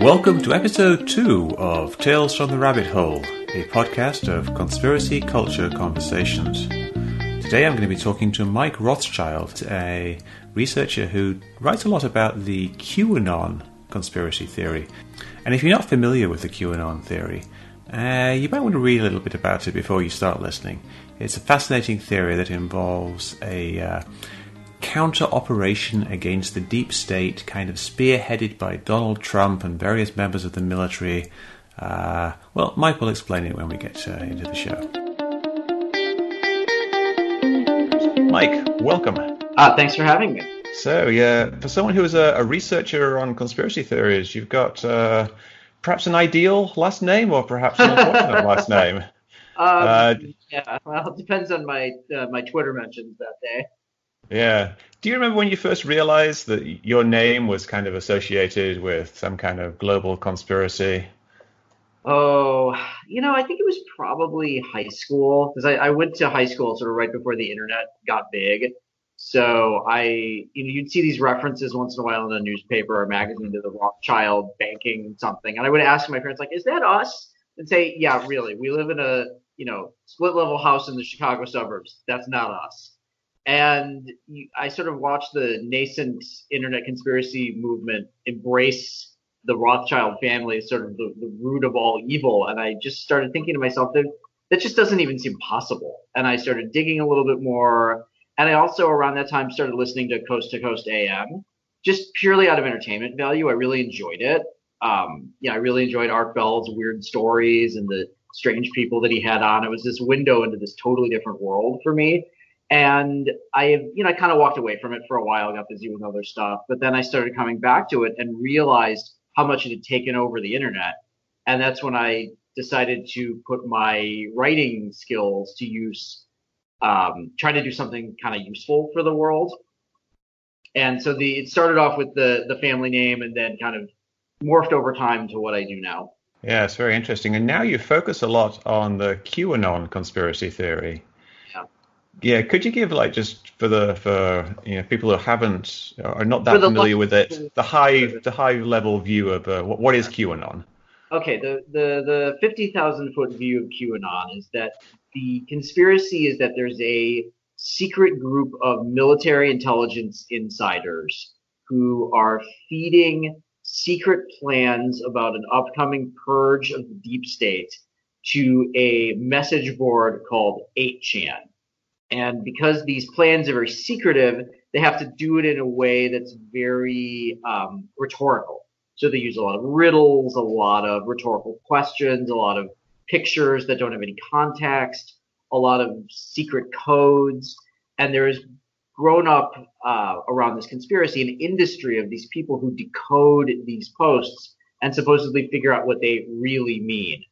Welcome to episode two of Tales from the Rabbit Hole, a podcast of conspiracy culture conversations. Today I'm going to be talking to Mike Rothschild, a researcher who writes a lot about the QAnon conspiracy theory. And if you're not familiar with the QAnon theory, uh, you might want to read a little bit about it before you start listening. It's a fascinating theory that involves a uh, counter operation against the deep state, kind of spearheaded by Donald Trump and various members of the military. Uh, well, Mike will explain it when we get uh, into the show. Mike, welcome. Uh, thanks for having me. So, yeah, for someone who is a, a researcher on conspiracy theories, you've got uh, perhaps an ideal last name or perhaps an unfortunate last name. Um, uh, yeah, well, it depends on my uh, my Twitter mentions that day. Yeah. Do you remember when you first realized that your name was kind of associated with some kind of global conspiracy? Oh, you know, I think it was probably high school because I, I, went to high school sort of right before the internet got big. So I, you know, you'd see these references once in a while in a newspaper or magazine to the Rothschild banking something, and I would ask my parents like, "Is that us?" And say, "Yeah, really. We live in a, you know, split level house in the Chicago suburbs. That's not us." And I sort of watched the nascent internet conspiracy movement embrace the Rothschild family as sort of the, the root of all evil, and I just started thinking to myself that that just doesn't even seem possible. And I started digging a little bit more, and I also around that time started listening to Coast to Coast AM, just purely out of entertainment value. I really enjoyed it. Um, yeah, I really enjoyed Art Bell's weird stories and the strange people that he had on. It was this window into this totally different world for me and I, you know, I kind of walked away from it for a while, got busy with other stuff, but then I started coming back to it and realized how much it had taken over the internet. And that's when I decided to put my writing skills to use, um, trying to do something kind of useful for the world. And so the, it started off with the, the family name and then kind of morphed over time to what I do now. Yeah, it's very interesting. And now you focus a lot on the QAnon conspiracy theory. Yeah, could you give like just for the for you know people who haven't are not that familiar with it, the high the high level view of uh, what, what is QAnon? Okay, the the the fifty thousand foot view of QAnon is that the conspiracy is that there's a secret group of military intelligence insiders who are feeding secret plans about an upcoming purge of the deep state to a message board called 8chan. And because these plans are very secretive, they have to do it in a way that's very um, rhetorical. So they use a lot of riddles, a lot of rhetorical questions, a lot of pictures that don't have any context, a lot of secret codes. And there is grown up uh, around this conspiracy an industry of these people who decode these posts and supposedly figure out what they really mean.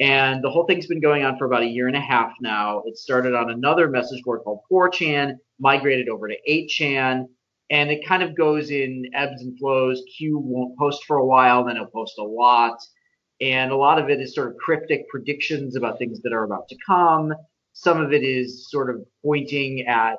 And the whole thing's been going on for about a year and a half now. It started on another message board called 4chan, migrated over to 8chan, and it kind of goes in ebbs and flows. Q won't post for a while, then it'll post a lot. And a lot of it is sort of cryptic predictions about things that are about to come. Some of it is sort of pointing at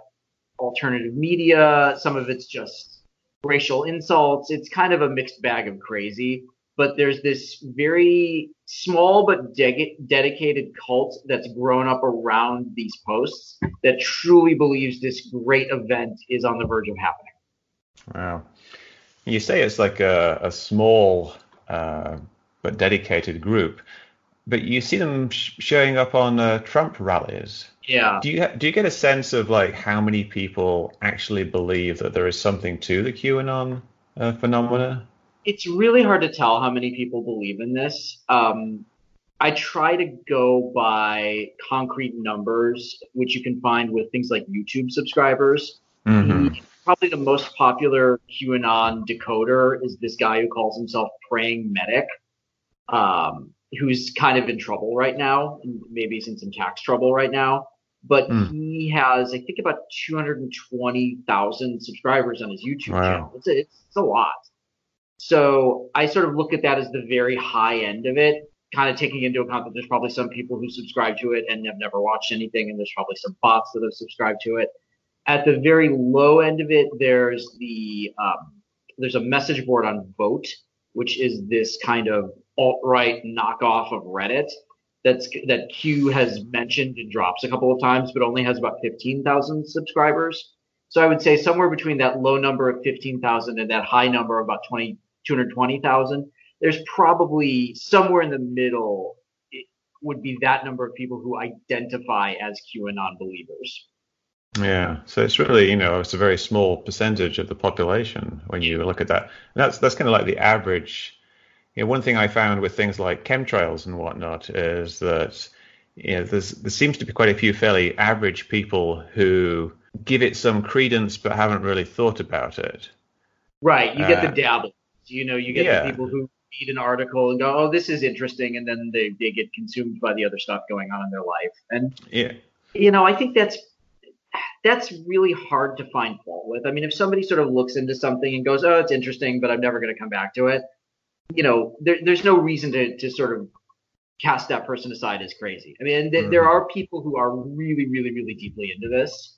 alternative media. Some of it's just racial insults. It's kind of a mixed bag of crazy but there's this very small but de- dedicated cult that's grown up around these posts that truly believes this great event is on the verge of happening. Wow. You say it's like a, a small uh, but dedicated group, but you see them sh- showing up on uh, Trump rallies. Yeah. Do you ha- do you get a sense of like how many people actually believe that there is something to the QAnon uh, phenomena? It's really hard to tell how many people believe in this. Um, I try to go by concrete numbers, which you can find with things like YouTube subscribers. Mm-hmm. Probably the most popular QAnon decoder is this guy who calls himself Praying Medic, um, who's kind of in trouble right now, maybe he's in some tax trouble right now. But mm. he has, I think, about 220,000 subscribers on his YouTube wow. channel. It's a, it's a lot. So I sort of look at that as the very high end of it, kind of taking into account that there's probably some people who subscribe to it and have never watched anything, and there's probably some bots that have subscribed to it. At the very low end of it, there's the um, there's a message board on Voat, which is this kind of alt right knockoff of Reddit. That's that Q has mentioned and drops a couple of times, but only has about fifteen thousand subscribers. So I would say somewhere between that low number of fifteen thousand and that high number of about 20, 220,000, there's probably somewhere in the middle it would be that number of people who identify as QAnon believers. Yeah, so it's really, you know, it's a very small percentage of the population when you look at that. And that's that's kind of like the average. You know, one thing I found with things like chemtrails and whatnot is that you know, there's there seems to be quite a few fairly average people who give it some credence but haven't really thought about it. Right, you get uh, the dabblers. You know, you get yeah. the people who read an article and go, "Oh, this is interesting," and then they they get consumed by the other stuff going on in their life. And yeah, you know, I think that's that's really hard to find fault with. I mean, if somebody sort of looks into something and goes, "Oh, it's interesting, but I'm never going to come back to it," you know, there, there's no reason to to sort of cast that person aside as crazy. I mean, th- mm-hmm. there are people who are really, really, really deeply into this,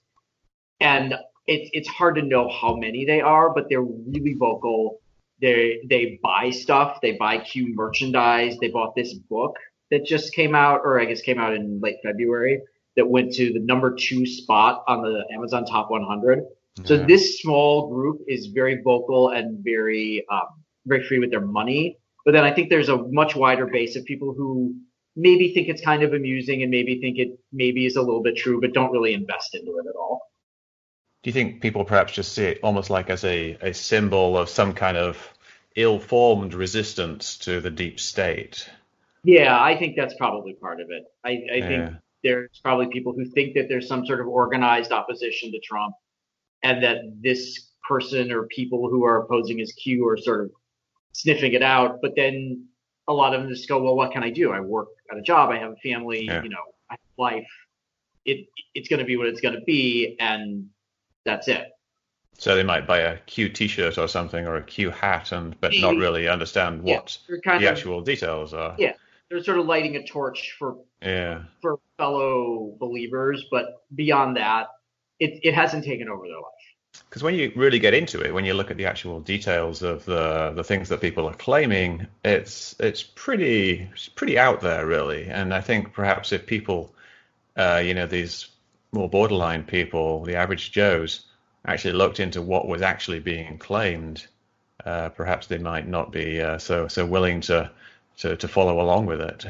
and it's it's hard to know how many they are, but they're really vocal. They they buy stuff. They buy Q merchandise. They bought this book that just came out, or I guess came out in late February that went to the number two spot on the Amazon Top 100. Yeah. So this small group is very vocal and very um, very free with their money. But then I think there's a much wider base of people who maybe think it's kind of amusing and maybe think it maybe is a little bit true, but don't really invest into it at all. Do you think people perhaps just see it almost like as a, a symbol of some kind of ill-formed resistance to the deep state? Yeah, I think that's probably part of it. I, I yeah. think there's probably people who think that there's some sort of organized opposition to Trump and that this person or people who are opposing his Q are sort of sniffing it out. But then a lot of them just go, well, what can I do? I work at a job. I have a family, yeah. you know, I have life. It, it's going to be what it's going to be. And that's it. So they might buy a Q T-shirt or something or a Q hat, and but not really understand what yeah, the of, actual details are. Yeah, they're sort of lighting a torch for yeah for fellow believers, but beyond that, it it hasn't taken over their life. Because when you really get into it, when you look at the actual details of the the things that people are claiming, it's it's pretty it's pretty out there, really. And I think perhaps if people, uh, you know, these more borderline people, the average Joes, actually looked into what was actually being claimed, uh, perhaps they might not be uh, so so willing to to, to follow along with it.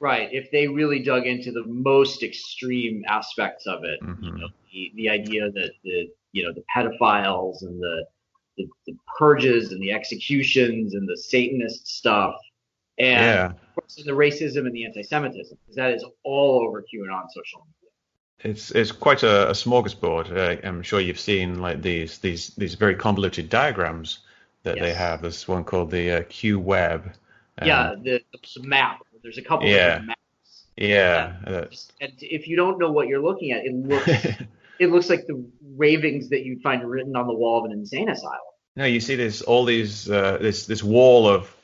Right. If they really dug into the most extreme aspects of it, mm-hmm. you know, the, the idea that the you know the pedophiles and the, the, the purges and the executions and the Satanist stuff, and yeah. the racism and the anti-Semitism, because that is all over QAnon social media. It's it's quite a, a smorgasbord. Uh, I'm sure you've seen like these these these very convoluted diagrams that yes. they have. There's one called the uh, Q Web, yeah, the, the map. There's a couple yeah. of maps. Yeah. and if you don't know what you're looking at, it looks it looks like the ravings that you'd find written on the wall of an insane asylum. No, you see this all these uh, this this wall of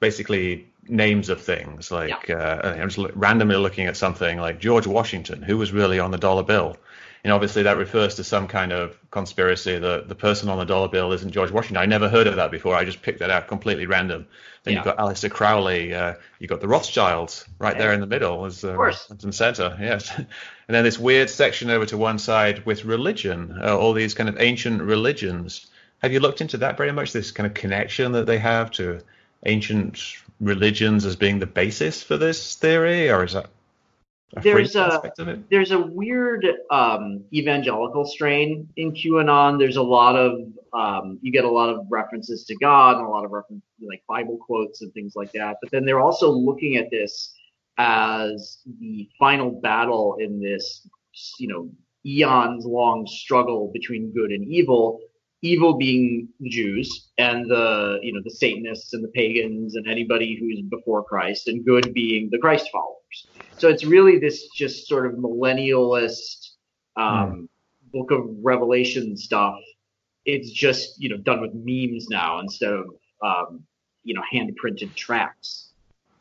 basically names of things like yeah. uh, I'm just randomly looking at something like George Washington, who was really on the dollar bill, and obviously that refers to some kind of conspiracy. The the person on the dollar bill isn't George Washington. I never heard of that before. I just picked that out completely random. Then yeah. you've got Aleister Crowley. Uh, you've got the Rothschilds right yeah. there in the middle as uh, center. Yes, and then this weird section over to one side with religion, uh, all these kind of ancient religions. Have you looked into that very much? This kind of connection that they have to ancient religions as being the basis for this theory, or is that a there's a there's a weird um, evangelical strain in QAnon. There's a lot of um, you get a lot of references to God and a lot of references like Bible quotes and things like that. But then they're also looking at this as the final battle in this you know eons long struggle between good and evil. Evil being Jews and the you know the Satanists and the pagans and anybody who's before Christ, and good being the Christ followers. So it's really this just sort of millennialist um, mm. book of Revelation stuff. It's just you know done with memes now instead of um, you know hand printed tracts.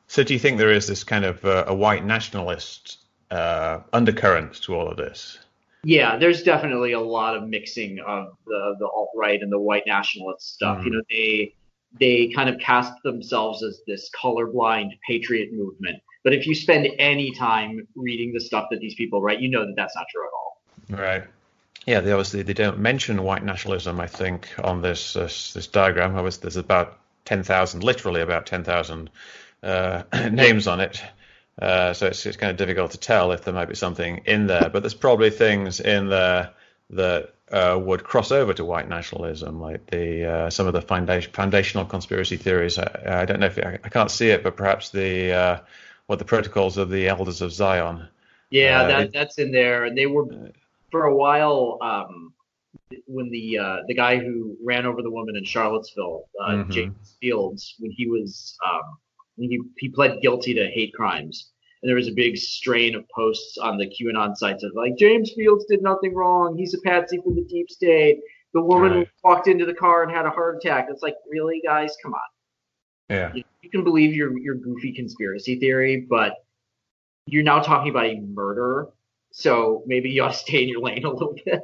So do you think there is this kind of uh, a white nationalist uh, undercurrent to all of this? Yeah, there's definitely a lot of mixing of the the alt right and the white nationalist stuff. Mm. You know, they they kind of cast themselves as this colorblind patriot movement. But if you spend any time reading the stuff that these people write, you know that that's not true at all. Right. Yeah, they obviously they don't mention white nationalism. I think on this this, this diagram, was, there's about ten thousand, literally about ten thousand uh, names on it. Uh, so it's, it's kind of difficult to tell if there might be something in there, but there's probably things in there that uh, would cross over to white nationalism, like the uh, some of the foundation, foundational conspiracy theories. I, I don't know if I, I, can't see it, but perhaps the uh, what the protocols of the Elders of Zion. Yeah, uh, that, it, that's in there, and they were for a while. Um, when the uh, the guy who ran over the woman in Charlottesville, mm-hmm. James Fields, when he was um, he, he pled guilty to hate crimes. And there was a big strain of posts on the QAnon sites of like, James Fields did nothing wrong. He's a patsy for the deep state. The woman right. walked into the car and had a heart attack. It's like, really, guys? Come on. Yeah. You, you can believe your, your goofy conspiracy theory, but you're now talking about a murder. So maybe you ought to stay in your lane a little bit.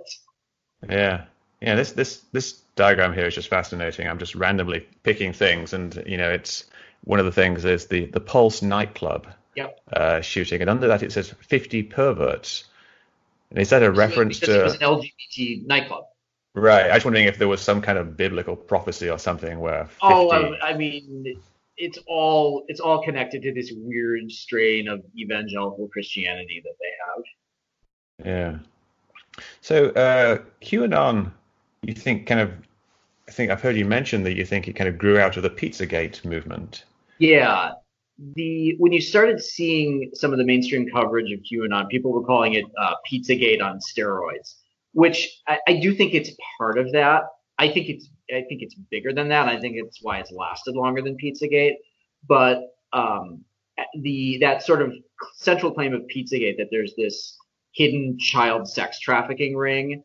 Yeah. Yeah, this this this diagram here is just fascinating. I'm just randomly picking things, and you know, it's one of the things is the the Pulse nightclub yep. uh, shooting, and under that it says 50 perverts. And is that a reference because to? It was an LGBT nightclub. Right. I was wondering if there was some kind of biblical prophecy or something where. 50... Oh, I, I mean, it's all it's all connected to this weird strain of evangelical Christianity that they have. Yeah. So uh, QAnon, you think kind of I think I've heard you mention that you think it kind of grew out of the Pizzagate movement. Yeah. The when you started seeing some of the mainstream coverage of QAnon, people were calling it uh, Pizzagate on steroids, which I, I do think it's part of that. I think it's I think it's bigger than that. I think it's why it's lasted longer than Pizzagate. But um, the that sort of central claim of Pizzagate that there's this hidden child sex trafficking ring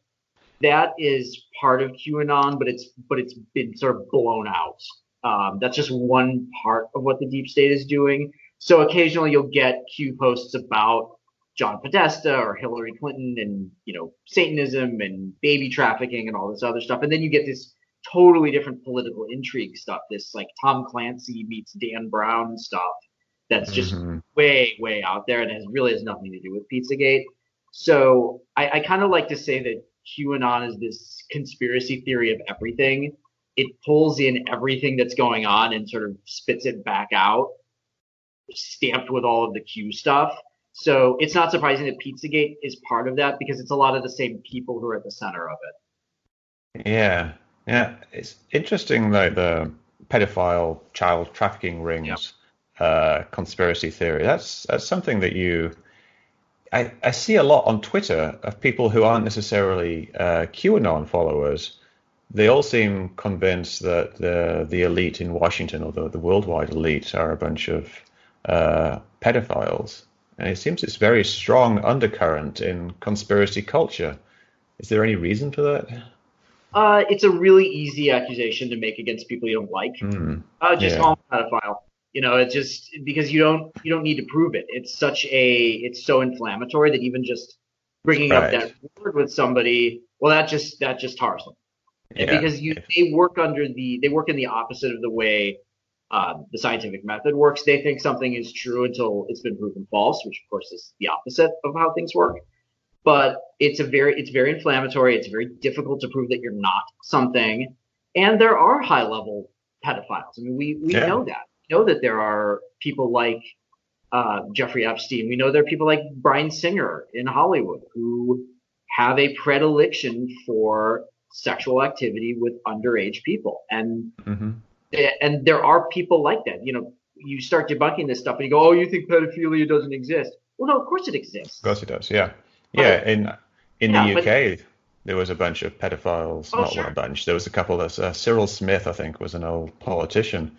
that is part of QAnon, but it's but it's been sort of blown out. Um, that's just one part of what the deep state is doing. So occasionally you'll get Q posts about John Podesta or Hillary Clinton and you know Satanism and baby trafficking and all this other stuff, and then you get this totally different political intrigue stuff. This like Tom Clancy meets Dan Brown stuff that's just mm-hmm. way way out there and has really has nothing to do with Pizzagate. So I, I kind of like to say that QAnon is this conspiracy theory of everything. It pulls in everything that's going on and sort of spits it back out, stamped with all of the Q stuff. So it's not surprising that Pizzagate is part of that because it's a lot of the same people who are at the center of it. Yeah, yeah. It's interesting though the pedophile child trafficking rings uh, conspiracy theory. That's that's something that you I, I see a lot on Twitter of people who aren't necessarily uh, QAnon followers. They all seem convinced that the the elite in Washington or the, the worldwide elite are a bunch of uh, pedophiles, and it seems it's very strong undercurrent in conspiracy culture. Is there any reason for that? Uh, it's a really easy accusation to make against people you don't like. Mm, uh, just yeah. call them pedophile. You know, it's just because you don't you don't need to prove it. It's such a it's so inflammatory that even just bringing right. up that word with somebody, well, that just that just tars them. Yeah. Because you they work under the they work in the opposite of the way uh, the scientific method works. They think something is true until it's been proven false, which of course is the opposite of how things work. But it's a very it's very inflammatory. It's very difficult to prove that you're not something. And there are high level pedophiles. I mean, we we yeah. know that We know that there are people like uh, Jeffrey Epstein. We know there are people like Bryan Singer in Hollywood who have a predilection for sexual activity with underage people, and mm-hmm. and there are people like that. You know, you start debunking this stuff, and you go, "Oh, you think pedophilia doesn't exist?" Well, no, of course it exists. Of course it does. Yeah, yeah. in in yeah, the UK, but, there was a bunch of pedophiles. Oh, not sure. one bunch. There was a couple. Of, uh, Cyril Smith, I think, was an old politician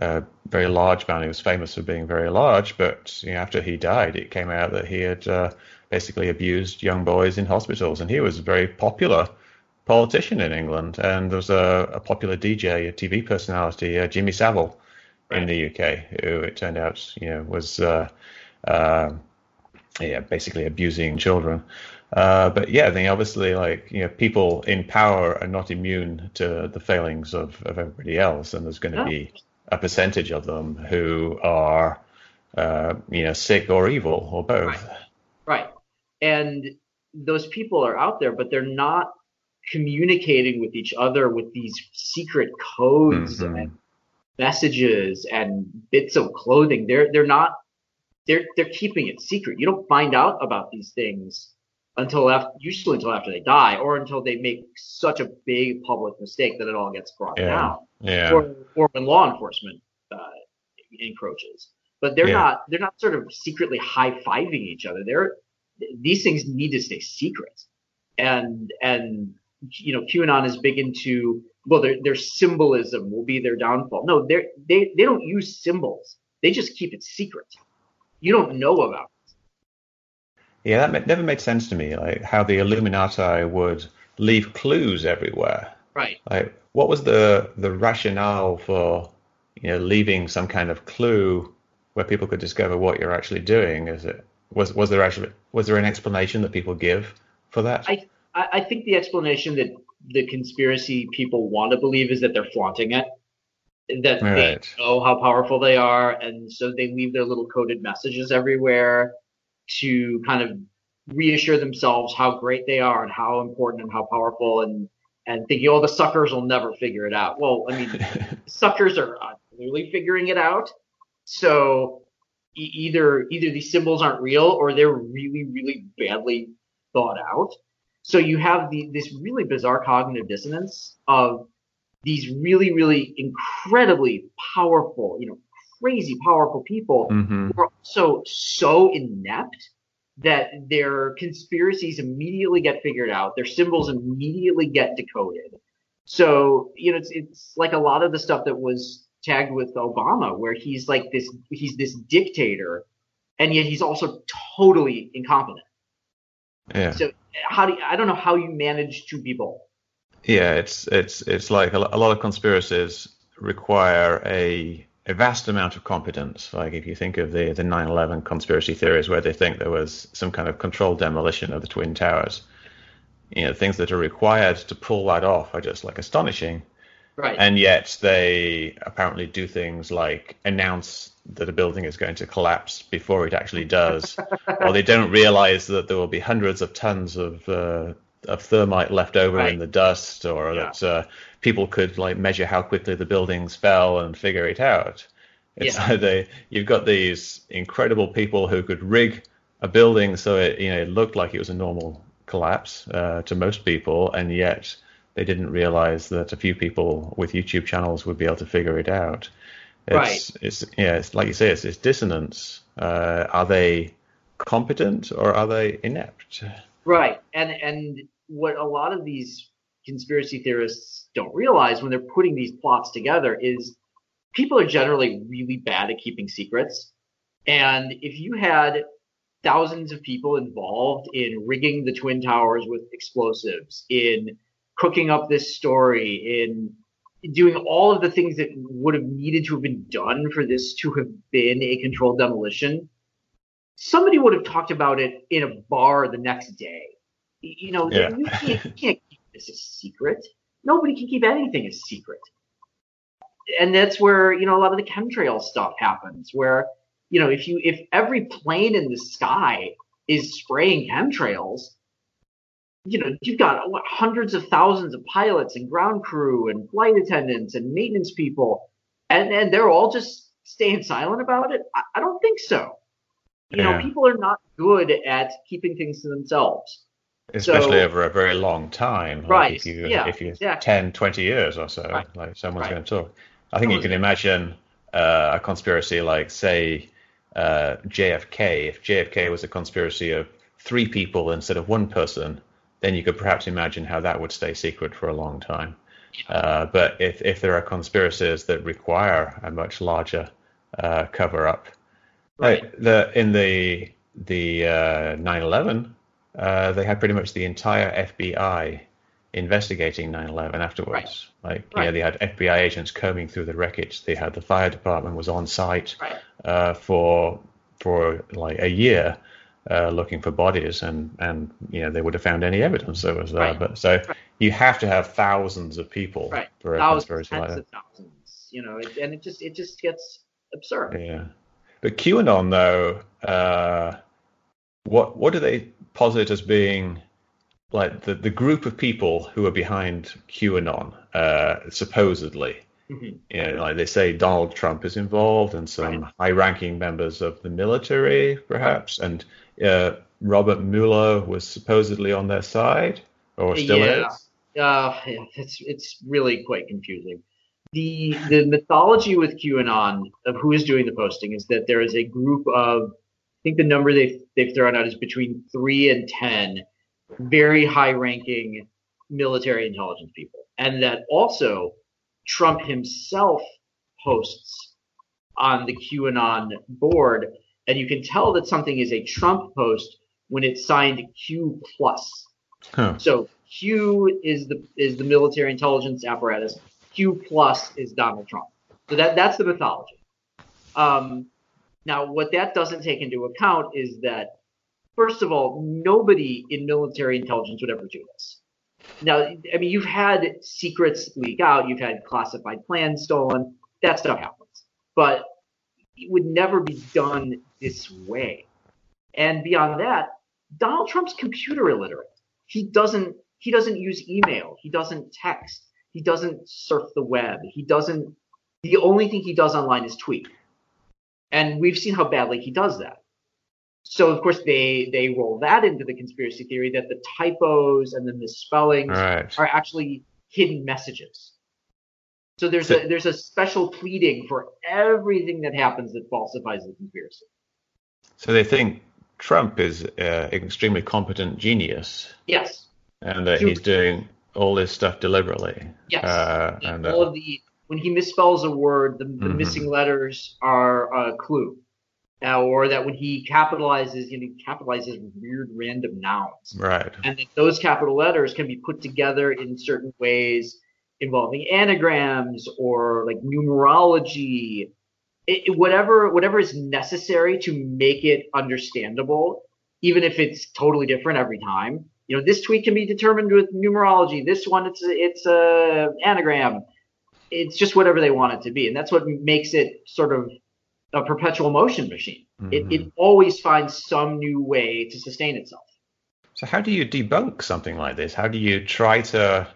a very large man. He was famous for being very large, but you know, after he died, it came out that he had uh, basically abused young boys in hospitals, and he was very popular politician in England. And there was a, a popular DJ, a TV personality, uh, Jimmy Savile, right. in the UK, who it turned out, you know, was uh, uh, yeah, basically abusing children. Uh, but yeah, then obviously, like you know, people in power are not immune to the failings of, of everybody else, and there's going to be a percentage of them who are, uh, you know, sick or evil or both. Right. right. And those people are out there, but they're not communicating with each other with these secret codes mm-hmm. and messages and bits of clothing. They're they're not they're they're keeping it secret. You don't find out about these things until after, usually until after they die, or until they make such a big public mistake that it all gets brought yeah. down, yeah. or or when law enforcement uh, encroaches. But they're yeah. not they're not sort of secretly high fiving each other. They're these things need to stay secret, and and you know QAnon is big into well their their symbolism will be their downfall. No, they they they don't use symbols. They just keep it secret. You don't know about it. yeah, that never made sense to me. Like how the Illuminati would leave clues everywhere. Right. Like, what was the the rationale for you know leaving some kind of clue where people could discover what you're actually doing? Is it was was there actually was there an explanation that people give for that? I I think the explanation that the conspiracy people want to believe is that they're flaunting it that right. they know how powerful they are, and so they leave their little coded messages everywhere to kind of reassure themselves how great they are and how important and how powerful and and thinking, oh, the suckers will never figure it out. Well, I mean, suckers are clearly figuring it out. So e- either either these symbols aren't real or they're really really badly thought out. So you have the, this really bizarre cognitive dissonance of these really really incredibly powerful, you know, crazy powerful people mm-hmm. who are also so inept that their conspiracies immediately get figured out, their symbols immediately get decoded. So, you know, it's, it's like a lot of the stuff that was tagged with Obama, where he's like this, he's this dictator, and yet he's also totally incompetent. Yeah. So how do you, I don't know how you manage to be both. Yeah, it's it's it's like a, a lot of conspiracies require a a vast amount of competence. Like if you think of the the 9/11 conspiracy theories, where they think there was some kind of controlled demolition of the twin towers, you know, things that are required to pull that off are just like astonishing. Right. And yet they apparently do things like announce that a building is going to collapse before it actually does, or they don't realize that there will be hundreds of tons of uh, of thermite left over right. in the dust, or yeah. that uh, people could like measure how quickly the buildings fell and figure it out. It's yeah. like they, you've got these incredible people who could rig a building so it you know it looked like it was a normal collapse uh, to most people, and yet they didn't realize that a few people with YouTube channels would be able to figure it out. It's, right. It's yeah. It's like you say. It's, it's dissonance. Uh, are they competent or are they inept? Right. And and what a lot of these conspiracy theorists don't realize when they're putting these plots together is people are generally really bad at keeping secrets. And if you had thousands of people involved in rigging the twin towers with explosives, in cooking up this story, in doing all of the things that would have needed to have been done for this to have been a controlled demolition, somebody would have talked about it in a bar the next day. You know, yeah. you, can't, you can't keep this a secret. Nobody can keep anything a secret. And that's where, you know, a lot of the chemtrail stuff happens, where, you know, if you, if every plane in the sky is spraying chemtrails, you know, you've got what, hundreds of thousands of pilots and ground crew and flight attendants and maintenance people, and, and they're all just staying silent about it. I, I don't think so. You yeah. know, people are not good at keeping things to themselves. Especially so, over a very long time. Like right. If you, yeah, if you exactly. 10, 20 years or so, right. like someone's right. going to talk. I think you can imagine uh, a conspiracy like, say, uh, JFK. If JFK was a conspiracy of three people instead of one person, then you could perhaps imagine how that would stay secret for a long time. Uh, but if, if there are conspiracies that require a much larger uh, cover up, right. the in the the uh, 9/11 uh, they had pretty much the entire FBI investigating 9/11 afterwards. Right. Like, right. yeah, they had FBI agents combing through the wreckage. They had the fire department was on site uh, for for like a year, uh, looking for bodies, and and you know they would have found any evidence that was there. Right. But so Right. you have to have thousands of people Right. for a thousands, conspiracy like that. thousands. You know, and it just it just gets absurd. Yeah, but QAnon though, uh, what what do they posit as being like the the group of people who are behind QAnon, uh, supposedly? Mhm. You know, like they say Donald Trump is involved and some Right. high-ranking members of the military, perhaps, and uh, Robert Mueller was supposedly on their side, or still Yeah. is. Uh, yeah, it's it's really quite confusing. The the mythology with QAnon of who is doing the posting is that there is a group of I think the number they've they've thrown out is between three and ten very high ranking military intelligence people. And that also Trump himself hosts on the QAnon board. And you can tell that something is a Trump post when it's signed Q plus. Huh. So Q is the is the military intelligence apparatus. Q plus is Donald Trump. So that that's the mythology. Um, now, what that doesn't take into account is that, first of all, nobody in military intelligence would ever do this. Now, I mean, you've had secrets leak out, you've had classified plans stolen. That stuff happens, but it would never be done this way. And beyond that, Donald Trump's computer illiterate. He doesn't he doesn't use email. He doesn't text. He doesn't surf the web. He doesn't the only thing he does online is tweet. And we've seen how badly he does that. So of course they they roll that into the conspiracy theory that the typos and the misspellings Right. are actually hidden messages. So there's a there's a special pleading for everything that happens that falsifies the conspiracy. So they think Trump is uh, an extremely competent genius, Yes. and that Super- he's doing all this stuff deliberately. Yes. Uh, And all uh, of the when he misspells a word, the, the Mhm. missing letters are a clue. Uh, or that when he capitalizes, you know, he capitalizes weird random nouns. right. and that those capital letters can be put together in certain ways involving anagrams or like numerology it, it- whatever whatever is necessary to make it understandable even if it's totally different every time. You know this tweet can be determined with numerology. This one it's it's a anagram. It's just whatever they want it to be. And that's what makes it sort of a perpetual motion machine. It, Mhm. it always finds some new way to sustain itself. So how do you debunk something like this? How do you try to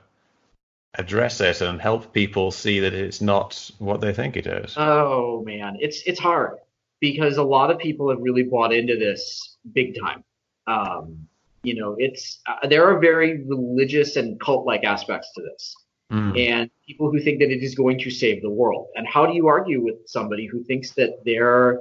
address it and help people see that it's not what they think it is? Oh man, it's it's hard because a lot of people have really bought into this big time. Um, you know, it's uh, there are very religious and cult-like aspects to this, Mm. and people who think that it is going to save the world. And how do you argue with somebody who thinks that their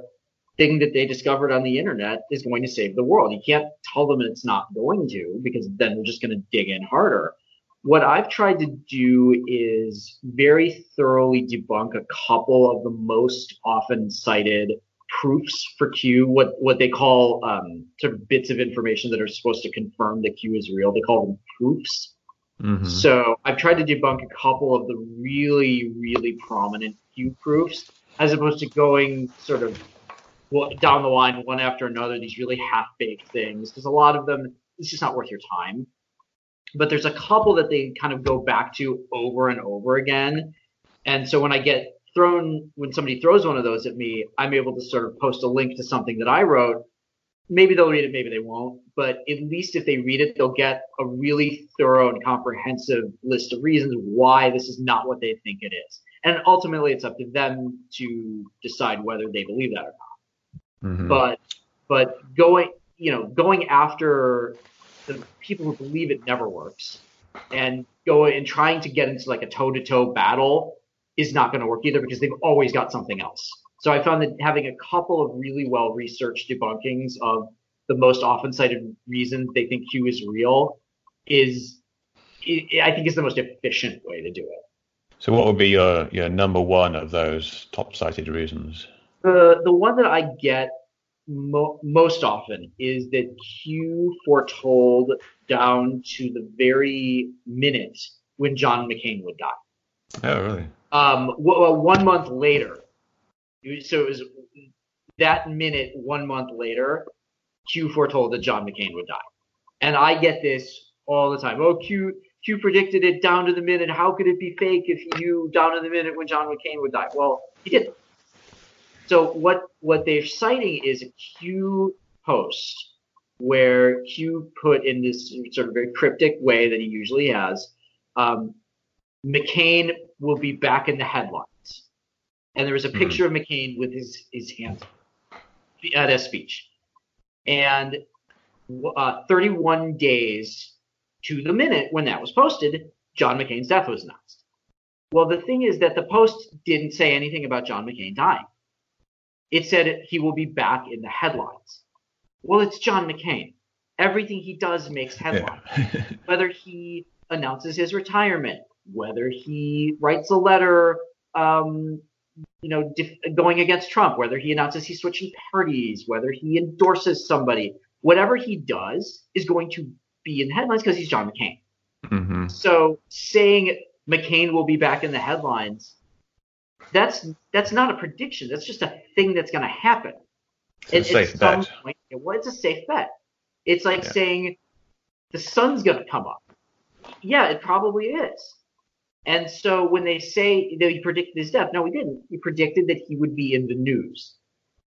thing that they discovered on the internet is going to save the world? You can't tell them it's not going to because then they're just going to dig in harder what I've tried to do is very thoroughly debunk a couple of the most often cited proofs for Q, what what they call um, sort of bits of information that are supposed to confirm that Q is real. They call them proofs. Mhm. So I've tried to debunk a couple of the really, really prominent Q proofs, as opposed to going sort of down the line one after another, these really half-baked things, because a lot of them it's just not worth your time. But there's a couple that they kind of go back to over and over again, and so when I get thrown, when somebody throws one of those at me, I'm able to sort of post a link to something that I wrote. Maybe they'll read it, maybe they won't, but at least if they read it, they'll get a really thorough and comprehensive list of reasons why this is not what they think it is. And ultimately, it's up to them to decide whether they believe that or not Mhm. but but going you know going after the people who believe it never works and going and trying to get into like a toe to toe battle is not going to work either because they've always got something else. So I found that having a couple of really well researched debunkings of the most often cited reasons they think Q is real is i I think is the most efficient way to do it. So what would be your, your number one of those top cited reasons? The the one that I get mo- most often is that Q foretold down to the very minute when John McCain would die. Oh, really? Um, w- well, one month later, so it was that minute, one month later, Q foretold that John McCain would die. And I get this all the time. Oh, Q Q predicted it down to the minute. How could it be fake if he knew down to the minute when John McCain would die? Well, he didn't. So what what they're citing is a Q post where Q put in this sort of very cryptic way that he usually has, um, McCain will be back in the headlines. And there was a hmm. picture mm-hmm. of McCain with his, his hands at a speech. And uh, 31 days to the minute when that was posted, John McCain's death was announced. Well, the thing is that the post didn't say anything about John McCain dying. It said he will be back in the headlines. Well, it's John McCain. Everything he does makes headlines. Yeah. whether he announces his retirement, whether he writes a letter, um, you know, dif- going against Trump, whether he announces he's switching parties, whether he endorses somebody, whatever he does is going to be in the headlines because he's John McCain. Mm-hmm. So saying McCain will be back in the headlines, that's that's not a prediction. That's just a thing that's going to happen. It's a safe bet. Point, well, it's a safe bet. It's like yeah. saying the sun's going to come up. Yeah, it probably is. And so when they say that he predicted his death, no, he didn't. He predicted that he would be in the news.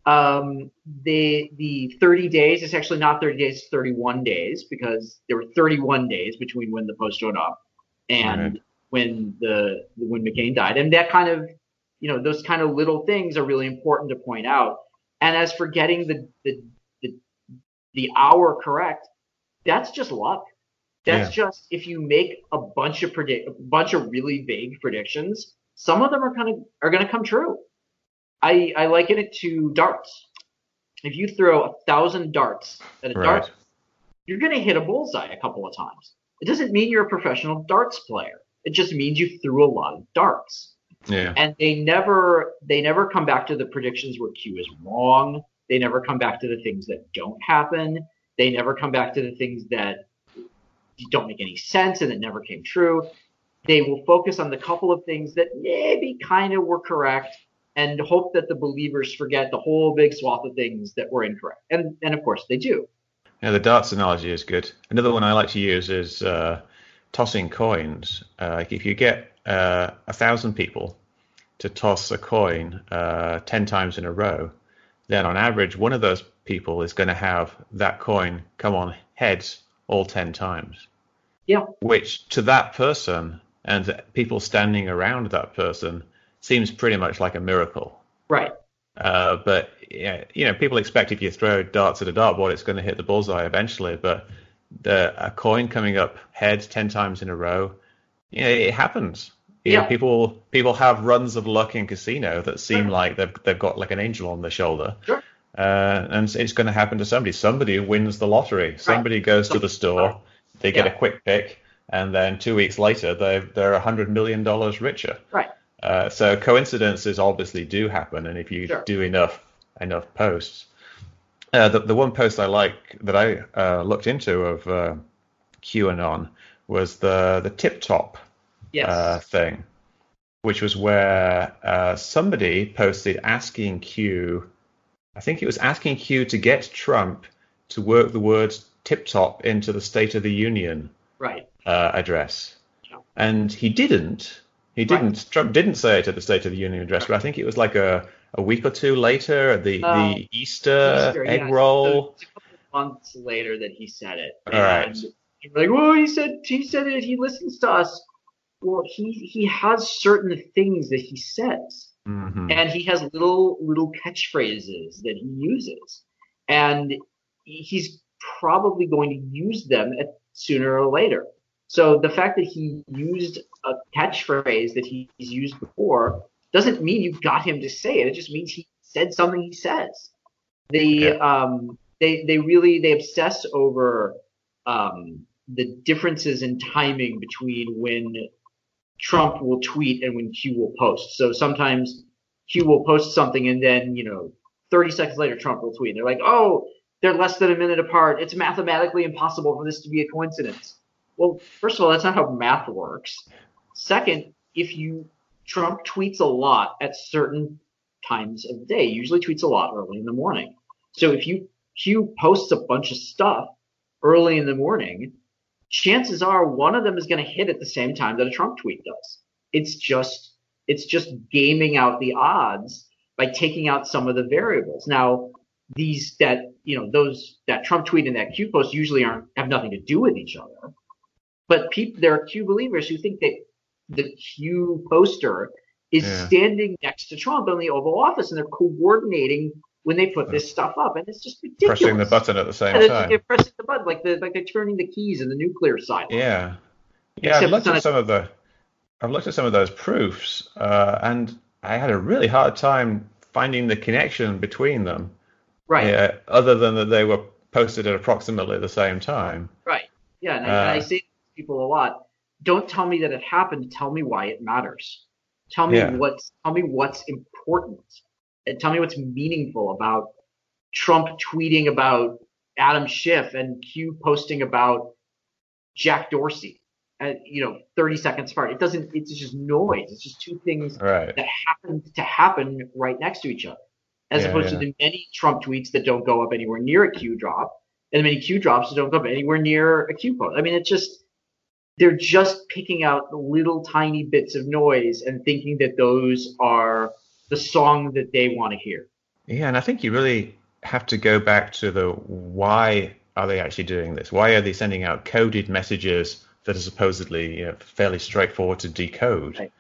Um, the the 30 days, it's actually not 30 days, it's 31 days because there were 31 days between when the post showed up and right. when the when McCain died. And that kind of, you know, those kind of little things are really important to point out. And as for getting the the the, the hour correct, that's just luck. That's yeah. just if you make a bunch of predict a bunch of really vague predictions, some of them are kind of are going to come true. I I liken it to darts. If you throw a thousand darts at a right. dart, you're going to hit a bullseye a couple of times. It doesn't mean you're a professional darts player. It just means you threw a lot of darts. Yeah. And they never they never come back to the predictions where Q is wrong. They never come back to the things that don't happen. They never come back to the things that don't make any sense and that never came true. They will focus on the couple of things that maybe kind of were correct and hope that the believers forget the whole big swath of things that were incorrect. And and of course they do. Yeah, the darts analogy is good. Another one I like to use is uh, tossing coins. Uh, like if you get uh, a thousand people to toss a coin uh, ten times in a row, then on average one of those people is going to have that coin come on heads all 10 times. Yeah. Which to that person and people standing around that person seems pretty much like a miracle. Right. Uh, but yeah, you know, people expect if you throw darts at a dartboard, it's going to hit the bullseye eventually. But the a coin coming up heads ten times in a row, you know, it happens. You yeah. Know, people people have runs of luck in casino that seem sure. like they've they've got like an angel on their shoulder. Sure. Uh, and it's going to happen to somebody. Somebody wins the lottery. Somebody right. goes to the store, they get yeah. a quick pick, and then two weeks later they they're a hundred million dollars richer. Right. Uh, so coincidences obviously do happen, and if you sure. do enough enough posts, uh, the the one post I like that I uh, looked into of uh, QAnon was the the tip top yes. Uh, thing, which was where uh, somebody posted asking Q I think it was asking Q to get Trump to work the word tip top into the State of the Union right. uh, address. And he didn't. He didn't. Right. Trump didn't say it at the State of the Union address, but I think it was like a, a week or two later, the uh, the Easter, Easter egg yeah. roll. So a couple of months later that he said it. All right. like, well, he said he said it. He listens to us. Well, he he has certain things that he says Mm-hmm. And he has little little catchphrases that he uses, and he's probably going to use them at, sooner or later. So the fact that he used a catchphrase that he's used before doesn't mean you got him to say it. It just means he said something he says. They um they they really they obsess over um the differences in timing between when Trump will tweet and when Q will post. So sometimes Q will post something and then, you know, 30 seconds later, Trump will tweet. And they're like, oh, they're less than a minute apart. It's mathematically impossible for this to be a coincidence. Well, first of all, that's not how math works. Second, if you Trump tweets a lot at certain times of the day, usually tweets a lot early in the morning. So if you Q posts a bunch of stuff early in the morning, chances are one of them is going to hit at the same time that a Trump tweet does. It's just it's just gaming out the odds by taking out some of the variables. Now, these that you know those that Trump tweet and that Q post usually aren't have nothing to do with each other. But people, there are Q believers who think that the Q poster is yeah. standing next to Trump in the Oval Office, and they're coordinating when they put this stuff up, and it's just ridiculous. Pressing the button at the same and time. They're pressing the button like the like they're turning the keys in the nuclear side. Yeah, yeah. I've looked at some of the I've looked at some of those proofs, uh, and I had a really hard time finding the connection between them. Right. Uh, other than that they were posted at approximately the same time. Right. Yeah, and, uh, I, and I say to people a lot, don't tell me that it happened. Tell me why it matters. Tell me yeah. what's tell me what's important And tell me what's meaningful about Trump tweeting about Adam Schiff and Q posting about Jack Dorsey. And, you know, 30 seconds apart. It doesn't, it's just noise. It's just two things right. that happen to happen right next to each other. As yeah, opposed yeah. to the many Trump tweets that don't go up anywhere near a Q drop and the many Q drops that don't go up anywhere near a Q post. I mean, it's just, they're just picking out little tiny bits of noise and thinking that those are the song that they want to hear. Yeah, and I think you really have to go back to the why are they actually doing this? Why are they sending out coded messages that are supposedly you know, fairly straightforward to decode? Right.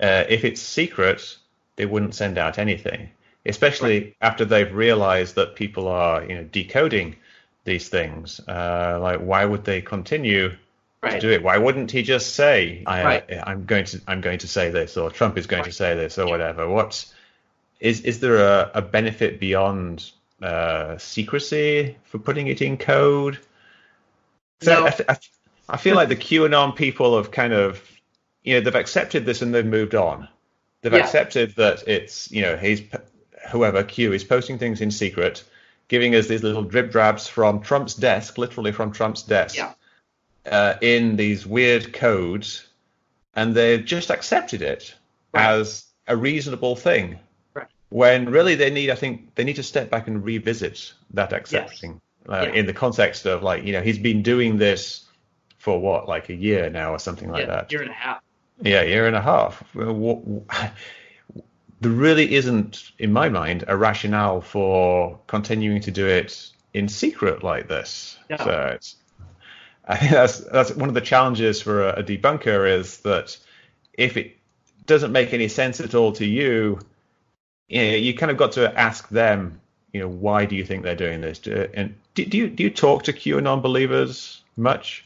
Uh, if it's secret, they wouldn't send out anything, especially right. after they've realized that people are you know decoding these things. Uh, like, why would they continue right. to do it. Why wouldn't he just say, I, right. am going to I'm going to say this, or Trump is going right. to say this, or whatever? What is is there a, a benefit beyond uh, secrecy for putting it in code? So no. I, I, I feel like the QAnon people have kind of, you know, they've accepted this and they've moved on. They've yeah. accepted that it's, you know, he's whoever Q is posting things in secret, giving us these little drip drabs from Trump's desk, literally from Trump's desk. Yeah uh, in these weird codes, and they've just accepted it right. as a reasonable thing. Right. When really they need, I think, they need to step back and revisit that accepting yes. uh, yeah. in the context of like, you know, he's been doing this for what, like a year now or something like yeah, that. Year and a half. Yeah, year and a half. There really isn't, in my mind, a rationale for continuing to do it in secret like this. No. So it's I think that's that's one of the challenges for a, a debunker is that if it doesn't make any sense at all to you, you, know, you kind of got to ask them, you know, why do you think they're doing this? And do, do you do you talk to QAnon believers much?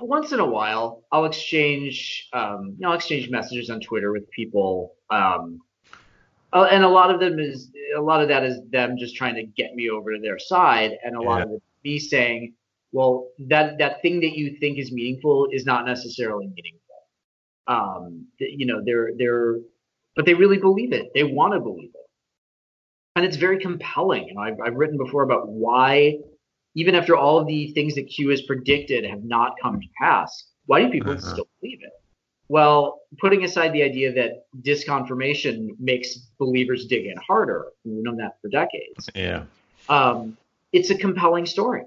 Once in a while, I'll exchange, um, you know, I'll exchange messages on Twitter with people, um, uh, and a lot of them is a lot of that is them just trying to get me over to their side, and a lot of it me saying, well, that that thing that you think is meaningful is not necessarily meaningful. Um, you know, they're they're, but they really believe it. They want to believe it, and it's very compelling. And I've I've written before about why, even after all of the things that Q has predicted have not come to pass, why do people uh-huh. still believe it? Well, putting aside the idea that disconfirmation makes believers dig in harder, we've known that for decades. Yeah. Um, it's a compelling story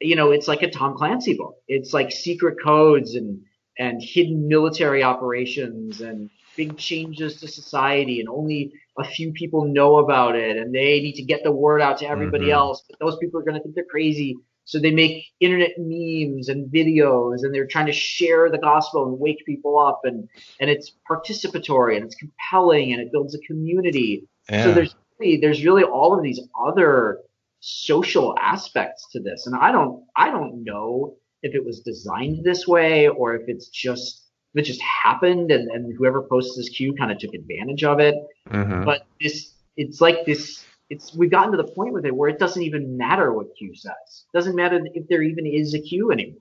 you know, it's like a Tom Clancy book. It's like secret codes and and hidden military operations and big changes to society and only a few people know about it and they need to get the word out to everybody mm-hmm. else but those people are going to think they're crazy so they make internet memes and videos and they're trying to share the gospel and wake people up and and it's participatory and it's compelling and it builds a community yeah. so there's really, there's really all of these other social aspects to this. And I don't, I don't know if it was designed this way or if it's just, if it just happened and, and whoever posted this Q kind of took advantage of it. Mm-hmm. But this, it's like this, it's, we've gotten to the point with it where it doesn't even matter what Q says. It doesn't matter if there even is a Q anymore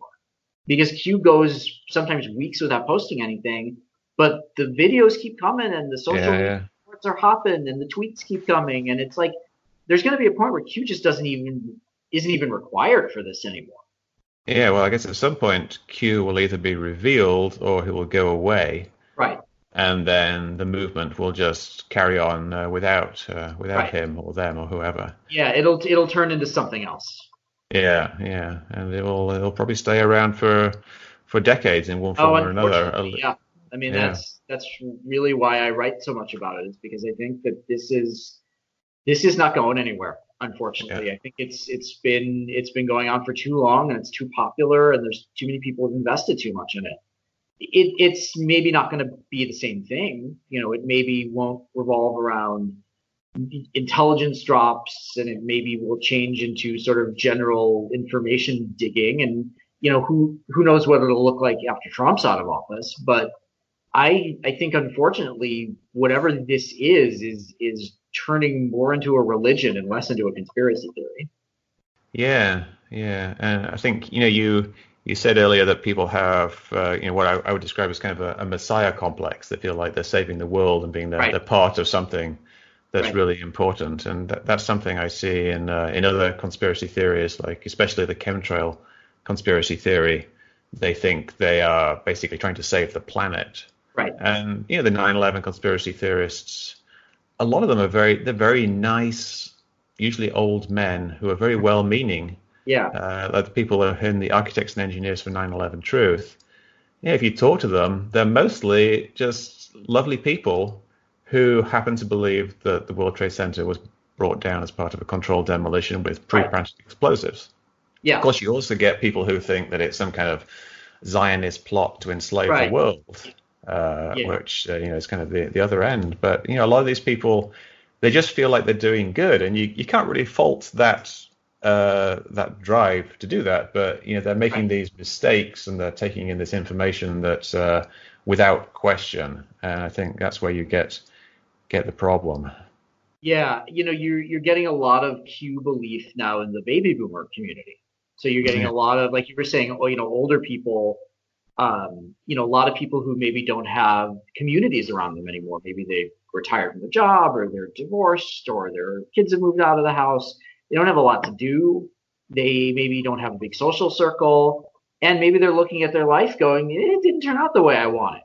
because Q goes sometimes weeks without posting anything, but the videos keep coming and the social yeah, yeah. reports are hopping and the tweets keep coming. And it's like, there's going to be a point where Q just doesn't even isn't even required for this anymore. Yeah, well, I guess at some point Q will either be revealed or he will go away. Right. and then the movement will just carry on uh, without uh, without right. him or them or whoever. Yeah, it'll it'll turn into something else. Yeah, yeah, and it will it'll probably stay around for for decades in one form oh, or another. Yeah, I mean yeah. that's that's really why I write so much about it is because I think that this is this is not going anywhere. Unfortunately, yeah. I think it's it's been it's been going on for too long and it's too popular and there's too many people have invested too much in it it, it's maybe not going to be the same thing. You know, it maybe won't revolve around intelligence drops and it maybe will change into sort of general information digging and you know who who knows what it'll look like after Trump's out of office but I I think unfortunately whatever this is is is turning more into a religion and less into a conspiracy theory. Yeah, yeah, and I think you know you you said earlier that people have, uh, you know, what I, I, would describe as kind of a, a, messiah complex. They feel like they're saving the world and being the, right. the part of something that's right. really important, and that, that's something I see in uh, in other conspiracy theories, like especially the chemtrail conspiracy theory. They think they are basically trying to save the planet, right? And you know, the 9/11 conspiracy theorists, a lot of them are very they're very nice, usually old men who are very well-meaning yeah. Uh, like the people in the architects and engineers for 9/11 Truth. Yeah, if you talk to them, they're mostly just lovely people who happen to believe that the World Trade Center was brought down as part of a controlled demolition with pre-planted right. explosives. Yeah. Of course, you also get people who think that it's some kind of Zionist plot to enslave right. the world, uh, yeah. which uh, you know is kind of the, the other end. But you know, a lot of these people, they just feel like they're doing good, and you, you can't really fault that uh, that drive to do that. But you know, they're making right. these mistakes and they're taking in this information that's uh, without question, and I think that's where you get get the problem. Yeah, you know, you're you're getting a lot of Q belief now in the baby boomer community. So you're getting yeah. a lot of, like you were saying, oh, you know, older people. Um, you know, a lot of people who maybe don't have communities around them anymore. Maybe they've retired from the job, or they're divorced, or their kids have moved out of the house they don't have a lot to do. They maybe don't have a big social circle. And maybe they're looking at their life going, it didn't turn out the way I wanted.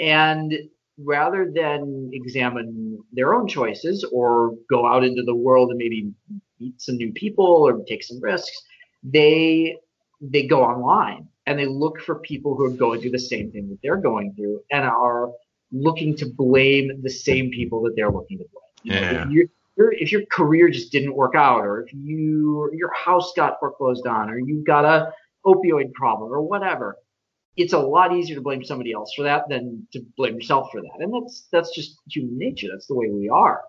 And rather than examine their own choices or go out into the world and maybe meet some new people or take some risks, they they go online and they look for people who are going through the same thing that they're going through and are looking to blame the same people that they're looking to blame. You know, your if your career just didn't work out, or if you your house got foreclosed on, or you've got a opioid problem, or whatever, it's a lot easier to blame somebody else for that than to blame yourself for that. And that's that's just human nature. That's the way we are.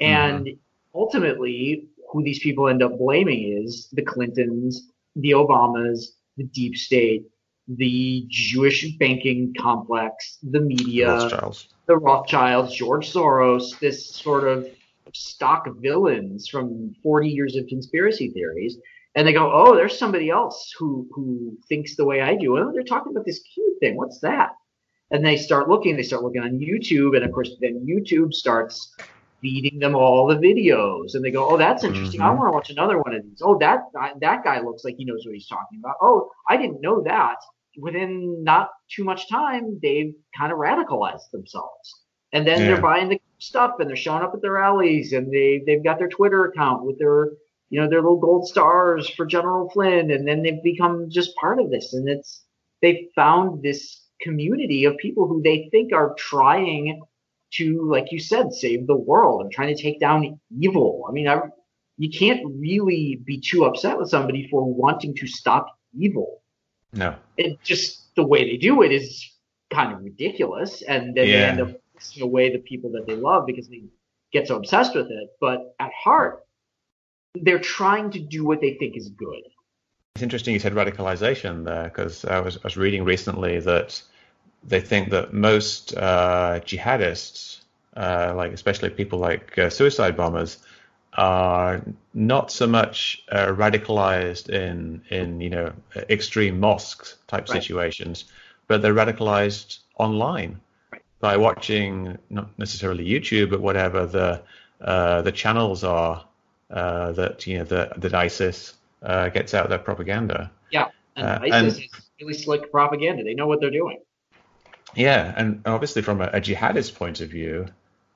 And mm-hmm. ultimately, who these people end up blaming is the Clintons, the Obamas, the deep state, the Jewish banking complex, the media, Rothschilds. the Rothschilds, George Soros, this sort of stock villains from 40 years of conspiracy theories and they go, "Oh, there's somebody else who who thinks the way I do." Oh, they're talking about this Q thing. What's that? And they start looking. They start looking on YouTube, and of course, then YouTube starts feeding them all the videos, and they go, "Oh, that's interesting. Mm-hmm. I want to watch another one of these. Oh, that that guy looks like he knows what he's talking about. Oh, I didn't know that." Within not too much time, they've kind of radicalized themselves, and then yeah. they're buying the stuff and they're showing up at their rallies and they they've got their Twitter account with their you know their little gold stars for General Flynn and then they've become just part of this and it's they found this community of people who they think are trying to like you said save the world and trying to take down evil. I mean I, you can't really be too upset with somebody for wanting to stop evil. No. It just the way they do it is kind of ridiculous and then yeah. they end up away the people that they love because they get so obsessed with it. But at heart, they're trying to do what they think is good. It's interesting you said radicalization there because I was, I was reading recently that they think that most uh, jihadists, uh, like especially people like uh, suicide bombers, are not so much uh, radicalized in in you know extreme mosques type right. situations, but they're radicalized online by watching not necessarily YouTube, but whatever the uh, the channels are uh, that you know that that ISIS uh, gets out their propaganda. Yeah, and ISIS and, is really slick propaganda. They know what they're doing. Yeah, and obviously from a, a jihadist point of view,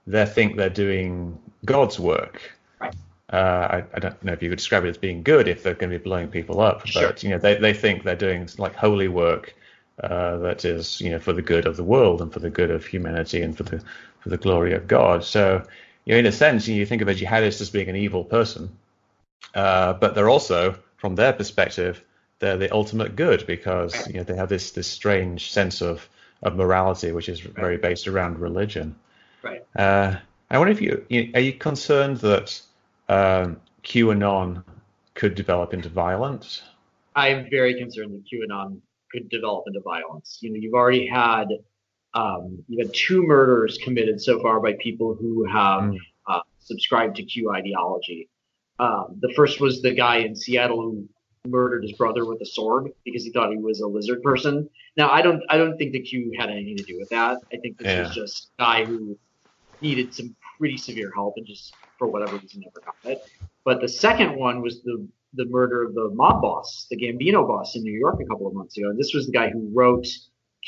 they think they're doing God's work. Right. Uh, I, I, don't know if you could describe it as being good if they're going to be blowing people up, sure. but you know they, they think they're doing like holy work uh, that is you know for the good of the world and for the good of humanity and for the for the glory of God. So you know in a sense you think of a jihadist as being an evil person, uh, but they're also from their perspective they're the ultimate good because you know they have this this strange sense of of morality which is very based around religion. Right. Uh, I wonder if you, you are you concerned that um, QAnon could develop into violence? I'm very concerned that QAnon could develop into violence. You know, you've already had um, you've had two murders committed so far by people who have mm. uh, subscribed to Q ideology. Um, the first was the guy in Seattle who murdered his brother with a sword because he thought he was a lizard person. Now, I don't, I don't think the Q had anything to do with that. I think this yeah. was just a guy who needed some pretty severe help and just for whatever reason never got it. But the second one was the the murder of the mob boss, the Gambino boss in New York a couple of months ago. And this was the guy who wrote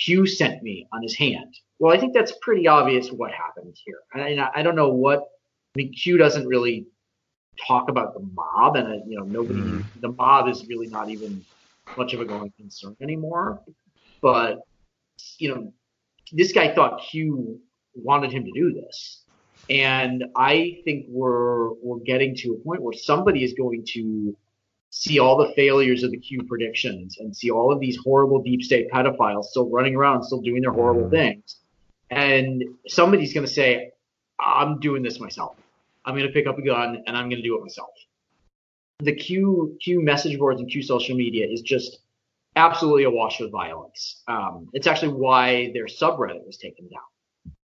Q sent me on his hand. Well, I think that's pretty obvious what happened here. And I, I don't know what I mean. Q doesn't really talk about the mob, and uh, you know nobody. Mm. The mob is really not even much of a going concern anymore. But you know, this guy thought Q wanted him to do this. And I think we're we're getting to a point where somebody is going to see all the failures of the Q predictions and see all of these horrible deep state pedophiles still running around, still doing their horrible mm. things. And somebody's going to say, I'm doing this myself. I'm going to pick up a gun and I'm going to do it myself. The Q Q message boards and Q social media is just absolutely awash with violence. Um, it's actually why their subreddit was taken down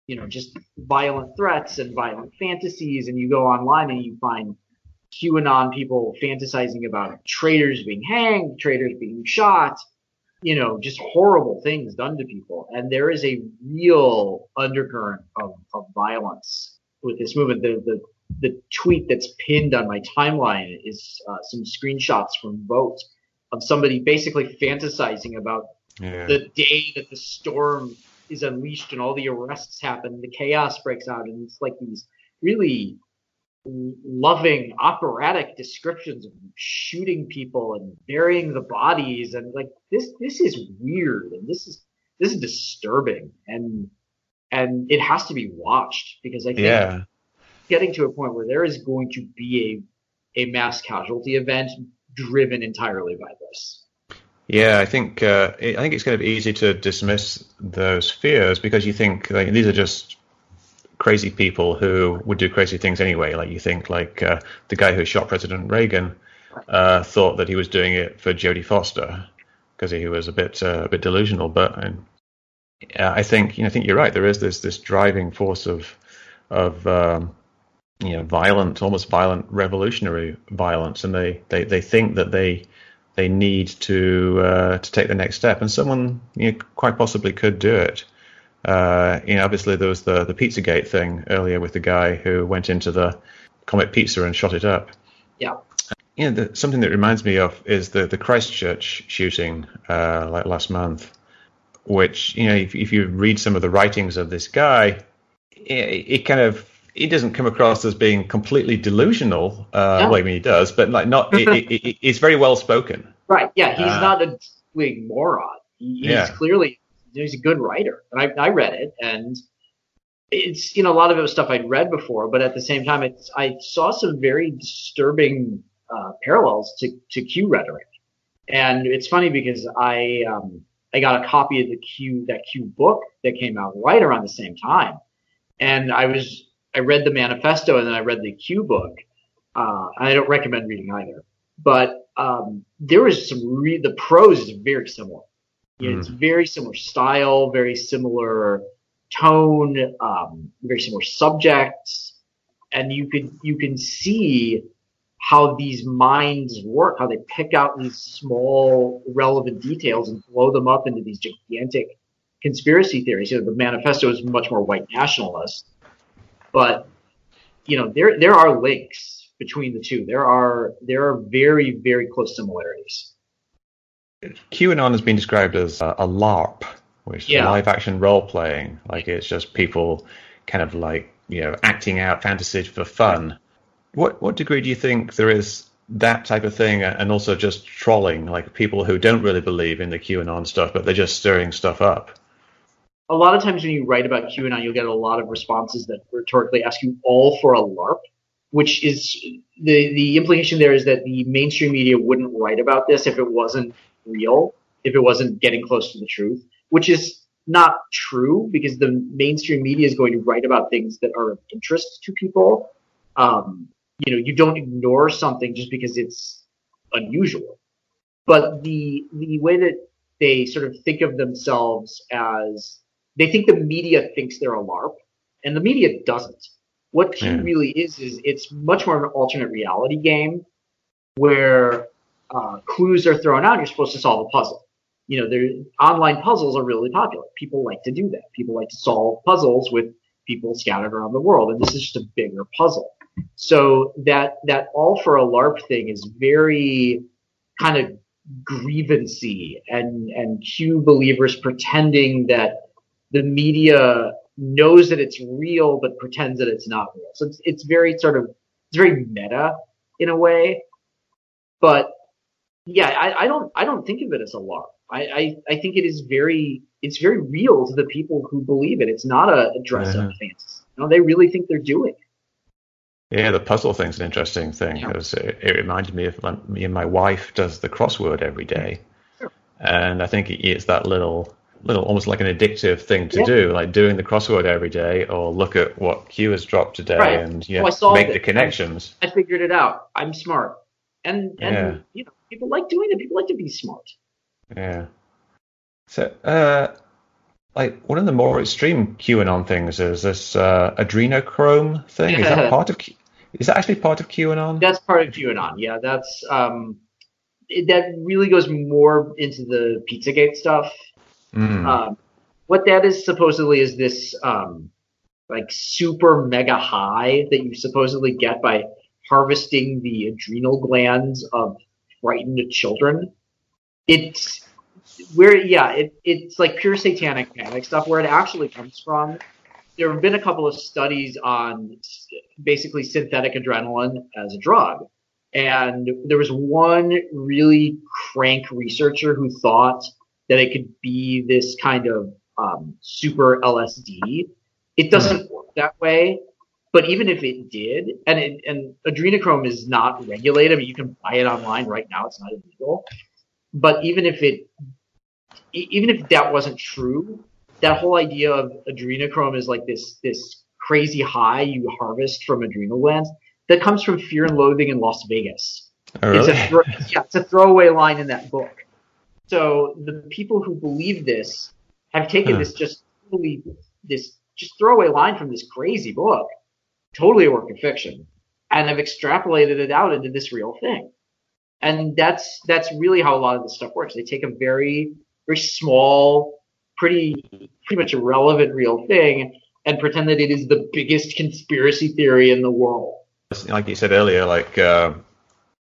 you know, just violent threats and violent fantasies. And you go online and you find QAnon people fantasizing about traitors being hanged, traitors being shot, you know, just horrible things done to people. And there is a real undercurrent of, of violence with this movement. The, the, the tweet that's pinned on my timeline is uh, some screenshots from Voat of somebody basically fantasizing about yeah. the day that the storm is unleashed and all the arrests happen, the chaos breaks out, and it's like these really loving operatic descriptions of shooting people and burying the bodies and like this this is weird and this is this is disturbing and and it has to be watched because I think yeah. Getting to a point where there is going to be a a mass casualty event driven entirely by this. Yeah, I think uh, I think it's to be easy to dismiss those fears because you think like, these are just crazy people who would do crazy things anyway. Like you think like uh, the guy who shot President Reagan uh, thought that he was doing it for Jodie Foster because he was a bit uh, a bit delusional. But I think you know I think you're right. There is this this driving force of of um, you know violent, almost violent revolutionary violence, and they they they think that they they need to uh, to take the next step, and someone you know, quite possibly could do it. Uh, you know, obviously there was the the PizzaGate thing earlier with the guy who went into the Comet Pizza and shot it up. Yeah. You know, the, something that reminds me of is the the Christchurch shooting uh, like last month, which you know, if, if you read some of the writings of this guy, it, it kind of he doesn't come across as being completely delusional. Uh, no. Well, I mean, he does, but like not. it, it, he's very well spoken. Right. Yeah. He's uh, not a complete moron. He's yeah. clearly he's a good writer, and I, I read it, and it's you know a lot of it was stuff I'd read before, but at the same time, it's I saw some very disturbing uh, parallels to to Q rhetoric, and it's funny because I um, I got a copy of the Q that Q book that came out right around the same time, and I was I read the manifesto and then I read the Q book. Uh, I don't recommend reading either, but um, there was some re- the prose is very similar. Mm. It's very similar style, very similar tone, um, very similar subjects, and you can you can see how these minds work, how they pick out these small relevant details and blow them up into these gigantic conspiracy theories. You know, the manifesto is much more white nationalist but you know, there there are links between the two. There are there are very very close similarities. QAnon has been described as a, a LARP, which is Yeah. live action role playing. Like it's just people kind of like you know acting out fantasies for fun. What what degree do you think there is that type of thing, and also just trolling, like people who don't really believe in the QAnon stuff, but they're just stirring stuff up? A lot of times when you write about QAnon, you'll get a lot of responses that rhetorically ask you all for a LARP, which is the the implication there is that the mainstream media wouldn't write about this if it wasn't real, if it wasn't getting close to the truth, which is not true because the mainstream media is going to write about things that are of interest to people. Um, you know, you don't ignore something just because it's unusual. But the the way that they sort of think of themselves as they think the media thinks they're a LARP, and the media doesn't. What Q Yeah. really is is it's much more of an alternate reality game where uh, clues are thrown out. and You're supposed to solve a puzzle. You know, online puzzles are really popular. People like to do that. People like to solve puzzles with people scattered around the world, and this is just a bigger puzzle. So that that all for a LARP thing is very kind of grievancy and and Q believers pretending that the media knows that it's real but pretends that it's not real. So it's it's very sort of it's very meta in a way. But yeah, I, I don't I don't think of it as a LARP. I, I, I think it is very it's very real to the people who believe it. It's not a, a dress up mm-hmm. fantasy. You know, they really think they're doing it. Yeah, the puzzle thing's an interesting thing. Yeah. It, was, it, reminded me of me and my wife does the crossword every day, Sure. and I think it's that little, little almost like an addictive thing to Yeah. do, like doing the crossword every day, or look at what Q has dropped today, Right. and yeah, Oh, I solved make it. the connections. I figured it out. I'm smart. And and Yeah. you know, people like doing it. People like to be smart. Yeah. So, uh, like one of the more extreme QAnon things is this uh, adrenochrome thing. Is that part of? Q- Is that actually part of QAnon? That's part of QAnon. Yeah, that's um it, that really goes more into the Pizzagate stuff. Mm. Um, what that is supposedly is this um, like super mega high that you supposedly get by harvesting the adrenal glands of frightened children. It's where yeah, it, it's like pure satanic panic stuff. Where it actually comes from, there have been a couple of studies on basically synthetic adrenaline as a drug. And there was one really crank researcher who thought that it could be this kind of um, super LSD. It doesn't work that way. But even if it did, and it, and adrenochrome is not regulated. I mean, you can buy it online right now; it's not illegal. But even if it, even if that wasn't true, that whole idea of adrenochrome is like this this crazy high you harvest from adrenal glands that comes from Fear and Loathing in Las Vegas. oh, It's a thro- yeah, it's a throwaway line in that book. So the people who believe this have taken Huh. this just totally this just throwaway line from this crazy book, totally a work of fiction, and have extrapolated it out into this real thing. And that's that's really how a lot of this stuff works. They take a very very small, pretty pretty much irrelevant real thing and pretend that it is the biggest conspiracy theory in the world. like you said earlier, like uh,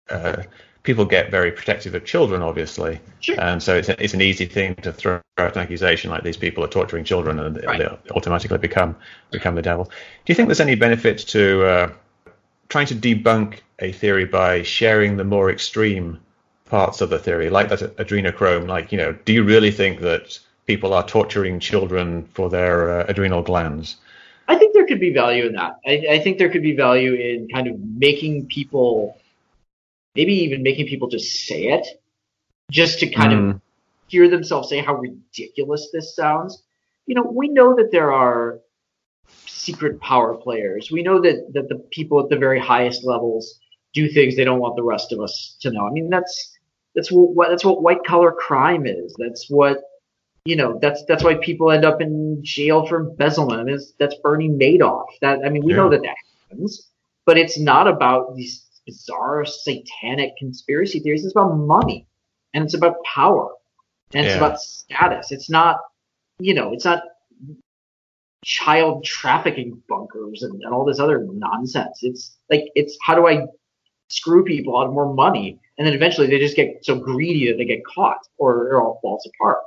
uh, people get very protective of children, obviously, Sure. and so it's, a, it's an easy thing to throw out an accusation like these people are torturing children, and Right. they automatically become become the devil. Do you think there's any benefit to uh, trying to debunk a theory by sharing the more extreme parts of the theory, like that adrenochrome? Like, you know, do you really think that people are torturing children for their uh, adrenal glands? I think there could be value in that. I, I think there could be value in kind of making people, maybe even making people just say it, just to kind of Mm. hear themselves say how ridiculous this sounds. You know, we know that there are secret power players. We know that, that the people at the very highest levels do things they don't want the rest of us to know. I mean, that's, that's what, that's what white collar crime is. That's what, you know, that's, that's why people end up in jail for embezzlement. I mean, it's, that's Bernie Madoff. That, I mean, we know that that happens, but it's not about these bizarre satanic conspiracy theories. It's about money and it's about power and it's Yeah. about status. It's not, you know, it's not child trafficking bunkers and, and all this other nonsense. It's like, it's how do I screw people out of more money? And then eventually they just get so greedy that they get caught or it all falls apart.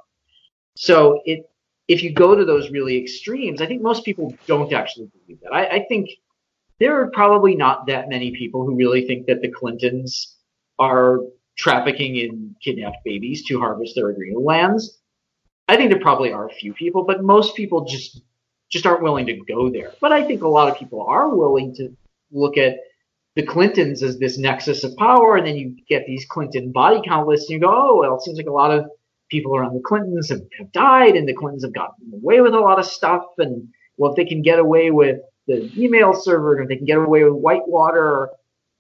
So it, if you go to those really extremes, I think most people don't actually believe that. I, I think there are probably not that many people who really think that the Clintons are trafficking in kidnapped babies to harvest their adrenal glands. I think there probably are a few people, but most people just just aren't willing to go there. But I think a lot of people are willing to look at the Clintons as this nexus of power, and then you get these Clinton body count lists, and you go, oh, well, it seems like a lot of people around the Clintons have, have died, and the Clintons have gotten away with a lot of stuff, and well, if they can get away with the email server, and they can get away with Whitewater,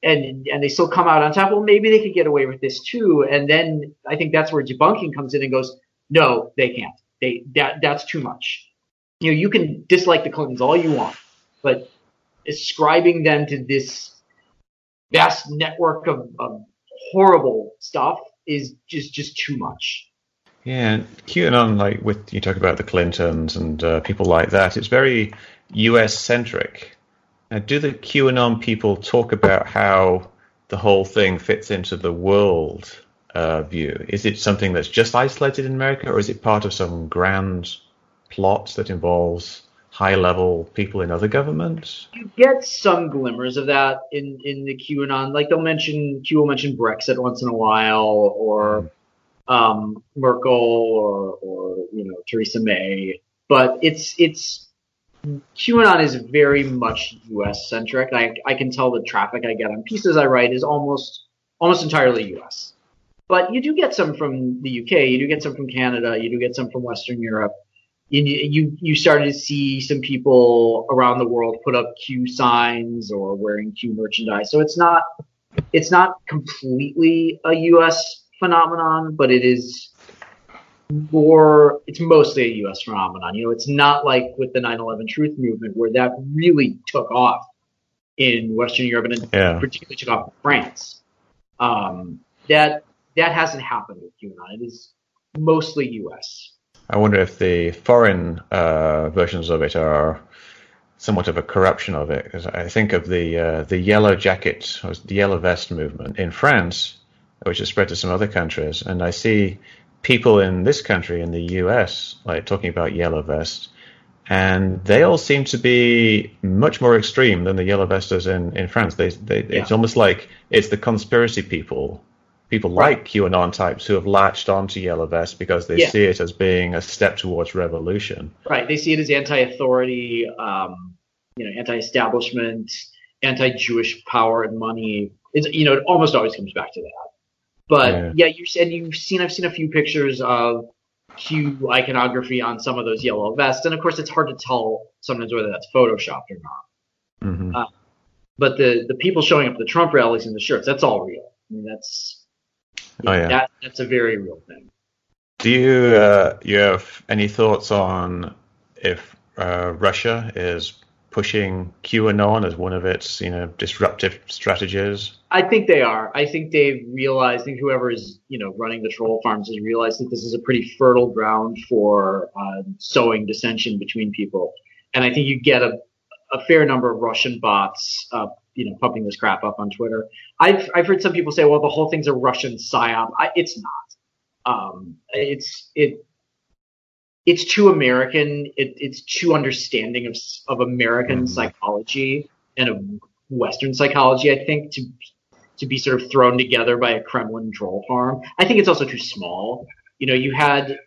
and and they still come out on top, well, maybe they could get away with this too. And then I think that's where debunking comes in and goes, no, they can't. They that that's too much. You know, you can dislike the Clintons all you want, but ascribing them to this vast network of, of horrible stuff is just just too much. Yeah, QAnon, like with you talk about the Clintons and uh, people like that, it's very U.S. centric. Now, do the QAnon people talk about how the whole thing fits into the world uh, view? Is it something that's just isolated in America, or is it part of some grand plot that involves high level people in other governments? You get some glimmers of that in, in the QAnon. Like they'll mention, Q will mention Brexit once in a while, or mm. Um, Merkel, or, or you know Theresa May. But it's it's QAnon is very much U.S. centric. I I can tell the traffic I get on pieces I write is almost almost entirely U.S. But you do get some from the UK, you do get some from Canada, you do get some from Western Europe. You, you you started to see some people around the world put up Q signs or wearing Q merchandise. So it's not it's not completely a U.S. phenomenon, but it is more it's mostly a US phenomenon. You know, it's not like with the 9/11 truth movement where that really took off in Western Europe and yeah. particularly took off in France. Um, that that hasn't happened with QAnon. It is mostly US. I wonder if the foreign uh, versions of it are somewhat of a corruption of it. Because I think of the uh, the yellow jacket, or the yellow vest movement in France, which has spread to some other countries, and I see people in this country, in the US, like talking about yellow vest, and they all seem to be much more extreme than the yellow vesters in, in France. They, they yeah. it's almost like it's the conspiracy people people right. like QAnon types who have latched onto Yellow Vest because they yeah. see it as being a step towards revolution. Right. They see it as anti-authority, um, you know, anti-establishment, anti-Jewish power and money. It's, you know, it almost always comes back to that. But yeah, yeah you said you've seen. I've seen a few pictures of Q iconography on some of those yellow vests, and of course, it's hard to tell sometimes whether that's photoshopped or not. Mm-hmm. Uh, but the the people showing up at the Trump rallies in the shirts—that's all real. I mean, that's Oh yeah, that, that's a very real thing. Do you uh, you have any thoughts on if uh, Russia is pushing QAnon as one of its you know disruptive strategies? I think they are. I think they've realized. I think whoever is you know running the troll farms has realized that this is a pretty fertile ground for uh, sowing dissension between people, and I think you get a a fair number of Russian bots uh, you know pumping this crap up on Twitter. I've I've heard some people say, well, the whole thing's a Russian psyop. I, it's not. Um, it's it it's too American. It, it's too understanding of of American mm-hmm. psychology and of Western psychology. I think to to be sort of thrown together by a Kremlin troll farm. I think it's also too small. You know, you had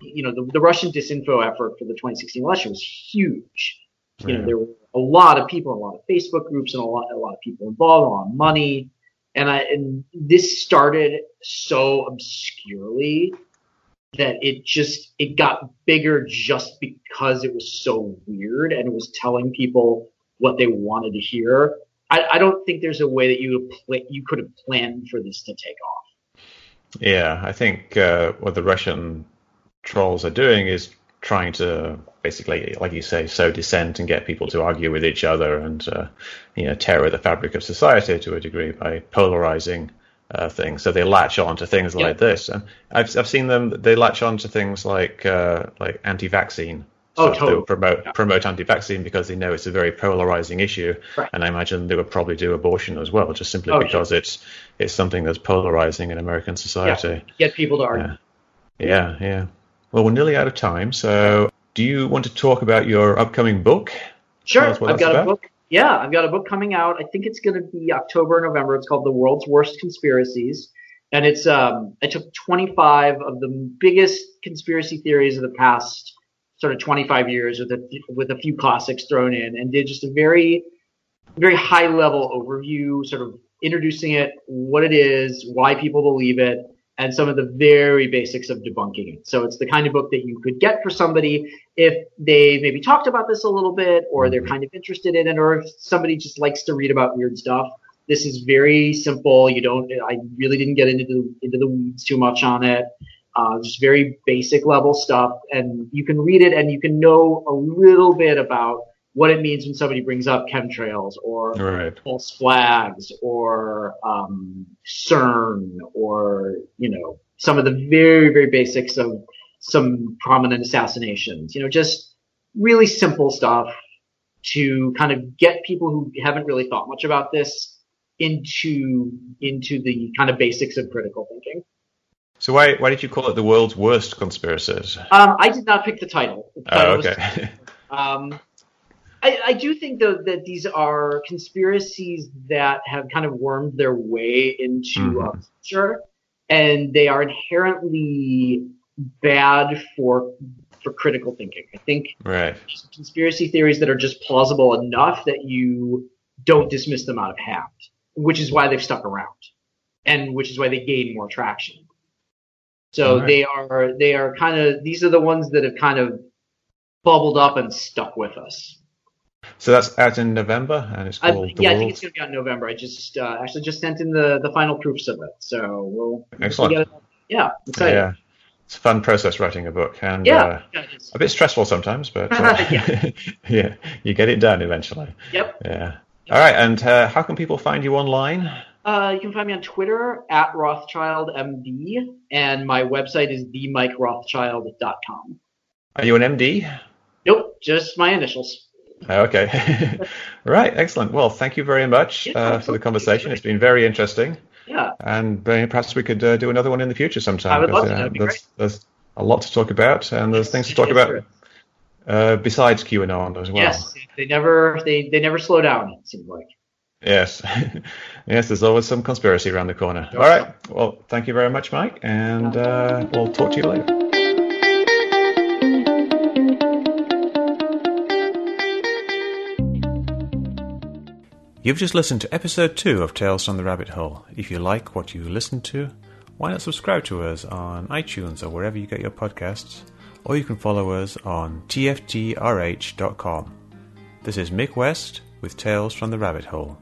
you know the, the Russian disinfo effort for the 2016 election was huge. You know, there were a lot of people, a lot of Facebook groups, and a lot, a lot of people involved, a lot of money. And I, and this started so obscurely that it just, it got bigger just because it was so weird and it was telling people what they wanted to hear. I, I don't think there's a way that you pl- you could have planned for this to take off. Yeah, I think uh, what the Russian trolls are doing is trying to basically, like you say, sow dissent and get people to argue with each other and uh, you know tear at the fabric of society to a degree by polarizing uh, things. So they latch on to things like this, and I've I've seen them. They latch on to things like uh, like anti-vaccine. Oh, totally. They promote yeah. promote anti-vaccine because they know it's a very polarizing issue, right. and I imagine they would probably do abortion as well, just simply oh, because sure. it's it's something that's polarizing in American society. Yeah. Get people to argue. Yeah, yeah. yeah. Well, we're nearly out of time, so do you want to talk about your upcoming book? Sure, I've got about. a book. Yeah, I've got a book coming out. I think it's going to be October, or November. It's called The World's Worst Conspiracies, and it's um, I took 25 of the biggest conspiracy theories of the past sort of 25 years with a with a few classics thrown in, and did just a very very high level overview, sort of introducing it, what it is, why people believe it, and some of the very basics of debunking it. So it's the kind of book that you could get for somebody if they maybe talked about this a little bit or they're kind of interested in it or if somebody just likes to read about weird stuff. This is very simple. You don't, I really didn't get into the, into the weeds too much on it. Uh, just very basic level stuff and you can read it and you can know a little bit about what it means when somebody brings up chemtrails or right. false flags or um, CERN or you know some of the very very basics of some prominent assassinations. You know, just really simple stuff to kind of get people who haven't really thought much about this into into the kind of basics of critical thinking. So why why did you call it the world's worst conspiracies? Um, I did not pick the title. The title oh, okay. Was, um, I, I, do think though that these are conspiracies that have kind of wormed their way into mm-hmm. uh, culture, and they are inherently bad for for critical thinking. I think right. conspiracy theories that are just plausible enough that you don't dismiss them out of hand, which is why they've stuck around, and which is why they gain more traction. So right. they are they are kind of these are the ones that have kind of bubbled up and stuck with us. So that's out in November, and it's called. I, yeah, I think it's going to be out in November. I just uh, actually just sent in the, the final proofs of it, so we'll. Excellent. We'll yeah. Yeah, it's a fun process writing a book, and yeah, uh, yeah a bit stressful sometimes, but uh, yeah. yeah, you get it done eventually. Yep. Yeah. All right, and uh, how can people find you online? Uh, you can find me on Twitter at RothschildMD, and my website is themikerothschild.com. Are you an MD? Nope, just my initials. Okay. right. Excellent. Well, thank you very much yeah, uh, for the conversation. It's been very interesting. Yeah. And perhaps we could uh, do another one in the future sometime. I would love to. Uh, there's, there's, a lot to talk about, and there's things to talk about uh, besides QAnon as well. Yes. They never they, they never slow down. It seems like. Yes. yes. There's always some conspiracy around the corner. All right. Well, thank you very much, Mike, and uh, we'll talk to you later. You've just listened to episode 2 of Tales from the Rabbit Hole. If you like what you listened to, why not subscribe to us on iTunes or wherever you get your podcasts, or you can follow us on tftrh.com. This is Mick West with Tales from the Rabbit Hole.